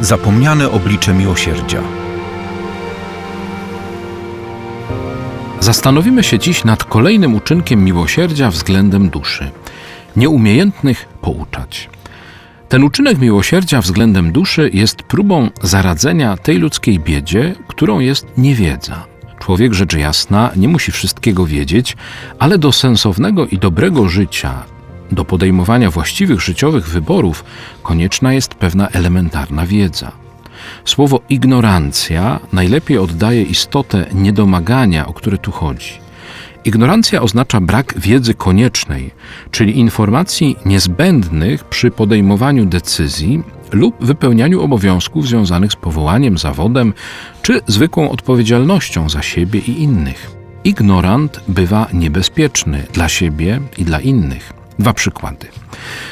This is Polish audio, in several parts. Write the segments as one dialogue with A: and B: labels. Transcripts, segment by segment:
A: Zapomniane oblicze miłosierdzia.
B: Zastanowimy się dziś nad kolejnym uczynkiem miłosierdzia względem duszy nieumiejętnych pouczać. Ten uczynek miłosierdzia względem duszy jest próbą zaradzenia tej ludzkiej biedzie, którą jest niewiedza. Człowiek, rzecz jasna, nie musi wszystkiego wiedzieć, ale do sensownego i dobrego życia, do podejmowania właściwych życiowych wyborów, konieczna jest pewna elementarna wiedza. Słowo ignorancja najlepiej oddaje istotę niedomagania, o które tu chodzi. Ignorancja oznacza brak wiedzy koniecznej, czyli informacji niezbędnych przy podejmowaniu decyzji lub wypełnianiu obowiązków związanych z powołaniem, zawodem czy zwykłą odpowiedzialnością za siebie i innych. Ignorant bywa niebezpieczny dla siebie i dla innych. Dwa przykłady.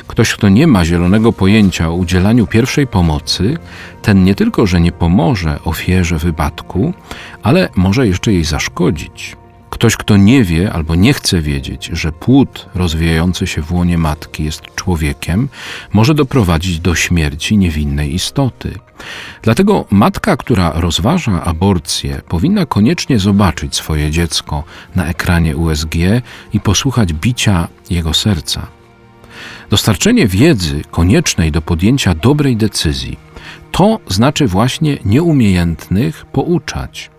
B: Ktoś, kto nie ma zielonego pojęcia o udzielaniu pierwszej pomocy, ten nie tylko, że nie pomoże ofierze wypadku, ale może jeszcze jej zaszkodzić. Ktoś, kto nie wie albo nie chce wiedzieć, że płód rozwijający się w łonie matki jest człowiekiem, może doprowadzić do śmierci niewinnej istoty. Dlatego matka, która rozważa aborcję, powinna koniecznie zobaczyć swoje dziecko na ekranie USG i posłuchać bicia jego serca. Dostarczenie wiedzy koniecznej do podjęcia dobrej decyzji to znaczy właśnie nieumiejętnych pouczać.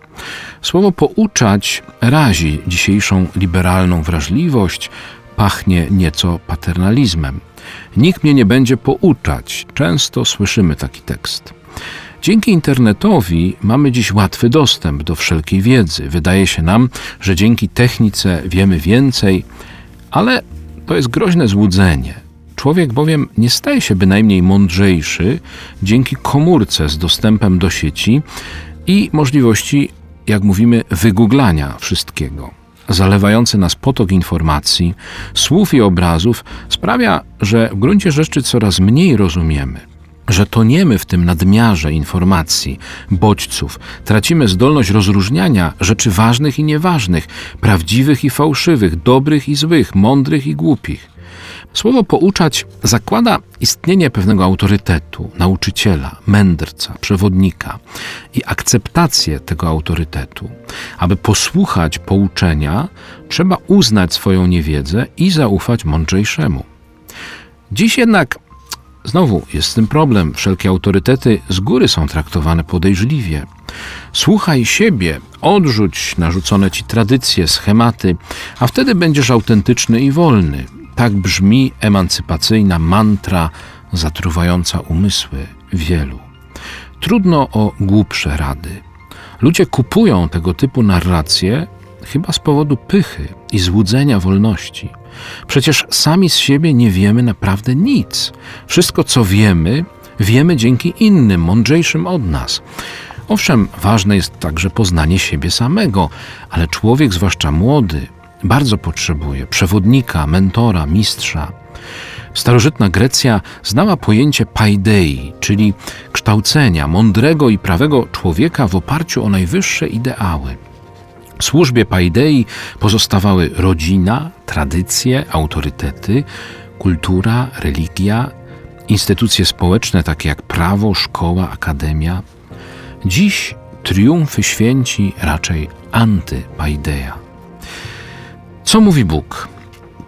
B: Słowo pouczać razi dzisiejszą liberalną wrażliwość, pachnie nieco paternalizmem. Nikt mnie nie będzie pouczać. Często słyszymy taki tekst. Dzięki internetowi mamy dziś łatwy dostęp do wszelkiej wiedzy. Wydaje się nam, że dzięki technice wiemy więcej, ale to jest groźne złudzenie. Człowiek bowiem nie staje się bynajmniej mądrzejszy dzięki komórce z dostępem do sieci i możliwości jak mówimy, wygooglania wszystkiego. Zalewający nas potok informacji, słów i obrazów sprawia, że w gruncie rzeczy coraz mniej rozumiemy że toniemy w tym nadmiarze informacji, bodźców, tracimy zdolność rozróżniania rzeczy ważnych i nieważnych, prawdziwych i fałszywych, dobrych i złych, mądrych i głupich. Słowo pouczać zakłada istnienie pewnego autorytetu, nauczyciela, mędrca, przewodnika i akceptację tego autorytetu. Aby posłuchać pouczenia, trzeba uznać swoją niewiedzę i zaufać mądrzejszemu. Dziś jednak Znowu jest z tym problem. Wszelkie autorytety z góry są traktowane podejrzliwie. Słuchaj siebie, odrzuć narzucone ci tradycje, schematy, a wtedy będziesz autentyczny i wolny. Tak brzmi emancypacyjna mantra zatruwająca umysły wielu. Trudno o głupsze rady. Ludzie kupują tego typu narracje chyba z powodu pychy i złudzenia wolności. Przecież sami z siebie nie wiemy naprawdę nic. Wszystko, co wiemy, wiemy dzięki innym, mądrzejszym od nas. Owszem, ważne jest także poznanie siebie samego, ale człowiek, zwłaszcza młody, bardzo potrzebuje przewodnika, mentora, mistrza. Starożytna Grecja znała pojęcie paidei, czyli kształcenia mądrego i prawego człowieka w oparciu o najwyższe ideały. Służbie paidei pozostawały rodzina, tradycje, autorytety, kultura, religia, instytucje społeczne takie jak prawo, szkoła, akademia. Dziś triumfy święci raczej antypaideia. Co mówi Bóg?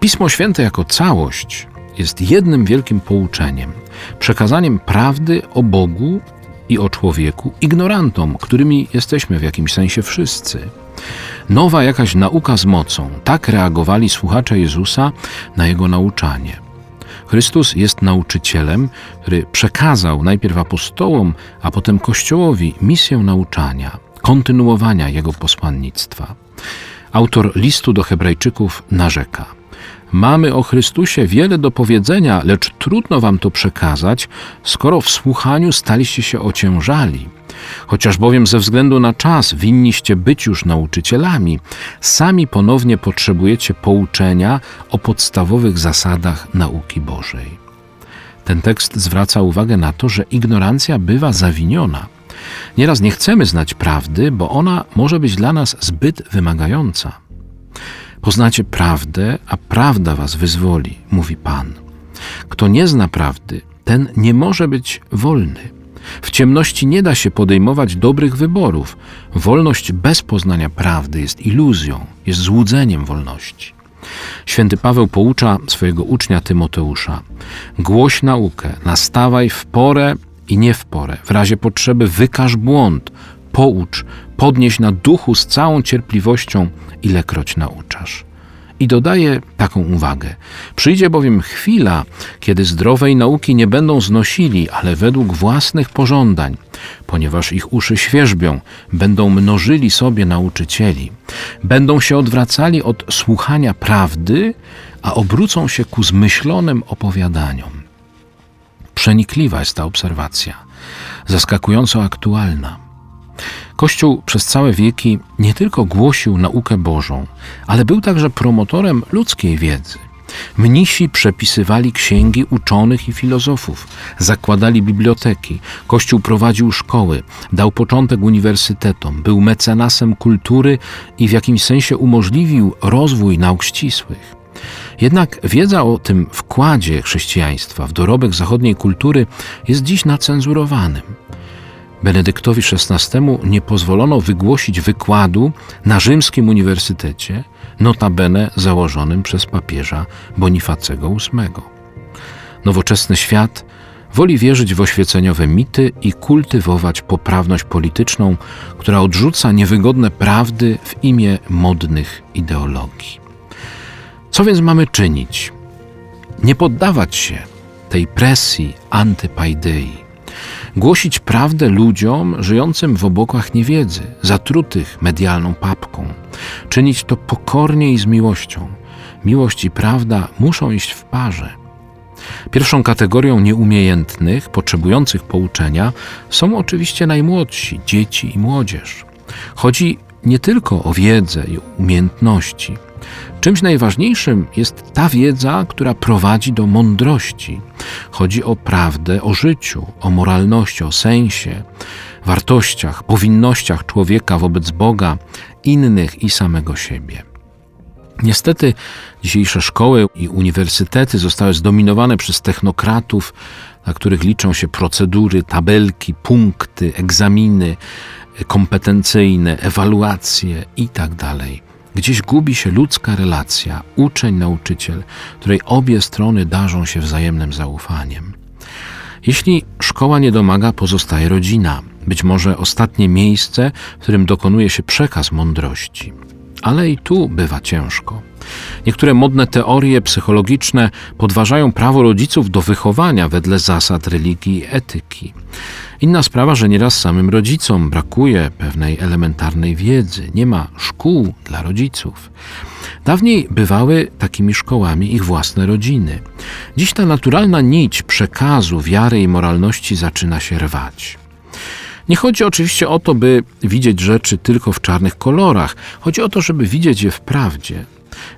B: Pismo Święte jako całość jest jednym wielkim pouczeniem, przekazaniem prawdy o Bogu i o człowieku ignorantom, którymi jesteśmy w jakimś sensie wszyscy. Nowa jakaś nauka z mocą. Tak reagowali słuchacze Jezusa na jego nauczanie. Chrystus jest nauczycielem, który przekazał najpierw apostołom, a potem Kościołowi misję nauczania, kontynuowania jego posłannictwa. Autor listu do Hebrajczyków narzeka. Mamy o Chrystusie wiele do powiedzenia, lecz trudno wam to przekazać, skoro w słuchaniu staliście się ociężali. Chociaż bowiem ze względu na czas winniście być już nauczycielami, sami ponownie potrzebujecie pouczenia o podstawowych zasadach nauki Bożej. Ten tekst zwraca uwagę na to, że ignorancja bywa zawiniona. Nieraz nie chcemy znać prawdy, bo ona może być dla nas zbyt wymagająca. Poznacie prawdę, a prawda was wyzwoli, mówi Pan. Kto nie zna prawdy, ten nie może być wolny. W ciemności nie da się podejmować dobrych wyborów. Wolność bez poznania prawdy jest iluzją, jest złudzeniem wolności. Święty Paweł poucza swojego ucznia Tymoteusza: Głoś naukę, nastawaj w porę i nie w porę. W razie potrzeby wykaż błąd, poucz, podnieś na duchu z całą cierpliwością, ilekroć nauczasz. I dodaje taką uwagę. Przyjdzie bowiem chwila, kiedy zdrowej nauki nie będą znosili, ale według własnych pożądań, ponieważ ich uszy świerzbią, będą mnożyli sobie nauczycieli, będą się odwracali od słuchania prawdy, a obrócą się ku zmyślonym opowiadaniom. Przenikliwa jest ta obserwacja, zaskakująco aktualna. Kościół przez całe wieki nie tylko głosił naukę Bożą, ale był także promotorem ludzkiej wiedzy. Mnisi przepisywali księgi uczonych i filozofów, zakładali biblioteki, Kościół prowadził szkoły, dał początek uniwersytetom, był mecenasem kultury i w jakimś sensie umożliwił rozwój nauk ścisłych. Jednak wiedza o tym wkładzie chrześcijaństwa w dorobek zachodniej kultury jest dziś nacenzurowanym. Benedyktowi XVI nie pozwolono wygłosić wykładu na rzymskim uniwersytecie, notabene założonym przez papieża Bonifacego VIII. Nowoczesny świat woli wierzyć w oświeceniowe mity i kultywować poprawność polityczną, która odrzuca niewygodne prawdy w imię modnych ideologii. Co więc mamy czynić? Nie poddawać się tej presji antypaidei, głosić prawdę ludziom żyjącym w obłokach niewiedzy, zatrutych medialną papką, czynić to pokornie i z miłością. Miłość i prawda muszą iść w parze. Pierwszą kategorią nieumiejętnych, potrzebujących pouczenia są oczywiście najmłodsi, dzieci i młodzież. Chodzi nie tylko o wiedzę i umiejętności. Czymś najważniejszym jest ta wiedza, która prowadzi do mądrości. Chodzi o prawdę o życiu, o moralności, o sensie, wartościach, powinnościach człowieka wobec Boga, innych i samego siebie. Niestety dzisiejsze szkoły i uniwersytety zostały zdominowane przez technokratów, na których liczą się procedury, tabelki, punkty, egzaminy kompetencyjne, ewaluacje itd. Gdzieś gubi się ludzka relacja, uczeń-nauczyciel, której obie strony darzą się wzajemnym zaufaniem. Jeśli szkoła nie domaga, pozostaje rodzina, być może ostatnie miejsce, w którym dokonuje się przekaz mądrości. Ale i tu bywa ciężko. Niektóre modne teorie psychologiczne podważają prawo rodziców do wychowania wedle zasad religii i etyki. Inna sprawa, że nieraz samym rodzicom brakuje pewnej elementarnej wiedzy, nie ma szkół dla rodziców. Dawniej bywały takimi szkołami ich własne rodziny. Dziś ta naturalna nić przekazu wiary i moralności zaczyna się rwać. Nie chodzi oczywiście o to, by widzieć rzeczy tylko w czarnych kolorach. Chodzi o to, żeby widzieć je w prawdzie.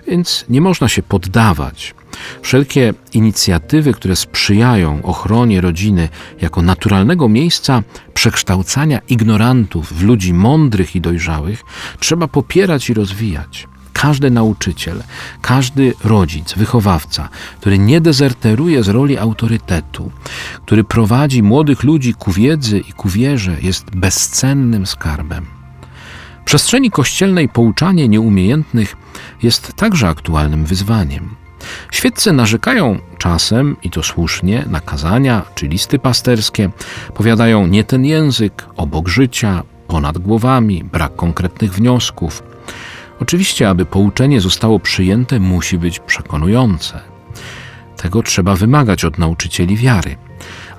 B: Więc nie można się poddawać. Wszelkie inicjatywy, które sprzyjają ochronie rodziny jako naturalnego miejsca przekształcania ignorantów w ludzi mądrych i dojrzałych, trzeba popierać i rozwijać. Każdy nauczyciel, każdy rodzic, wychowawca, który nie dezerteruje z roli autorytetu, który prowadzi młodych ludzi ku wiedzy i ku wierze, jest bezcennym skarbem. Przestrzeni kościelnej pouczanie nieumiejętnych jest także aktualnym wyzwaniem. Świeccy narzekają czasem, i to słusznie, na kazania czy listy pasterskie, powiadają nie ten język, obok życia, ponad głowami, brak konkretnych wniosków. Oczywiście, aby pouczenie zostało przyjęte, musi być przekonujące. Tego trzeba wymagać od nauczycieli wiary.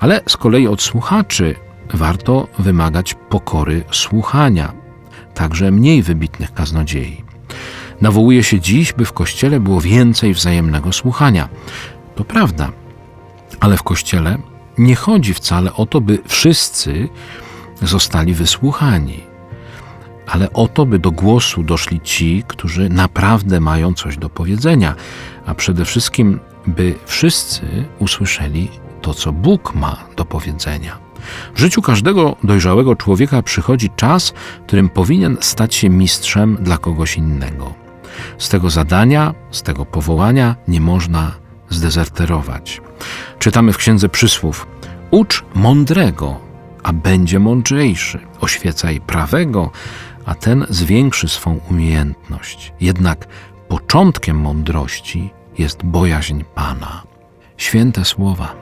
B: Ale z kolei od słuchaczy warto wymagać pokory słuchania, także mniej wybitnych kaznodziei. Nawołuje się dziś, by w kościele było więcej wzajemnego słuchania. To prawda, ale w kościele nie chodzi wcale o to, by wszyscy zostali wysłuchani, ale o to, by do głosu doszli ci, którzy naprawdę mają coś do powiedzenia, a przede wszystkim, by wszyscy usłyszeli to, co Bóg ma do powiedzenia. W życiu każdego dojrzałego człowieka przychodzi czas, którym powinien stać się mistrzem dla kogoś innego. Z tego zadania, z tego powołania nie można zdezerterować. Czytamy w Księdze Przysłów: Ucz mądrego, a będzie mądrzejszy. Oświecaj prawego, a ten zwiększy swą umiejętność. Jednak początkiem mądrości jest bojaźń Pana. Święte słowa.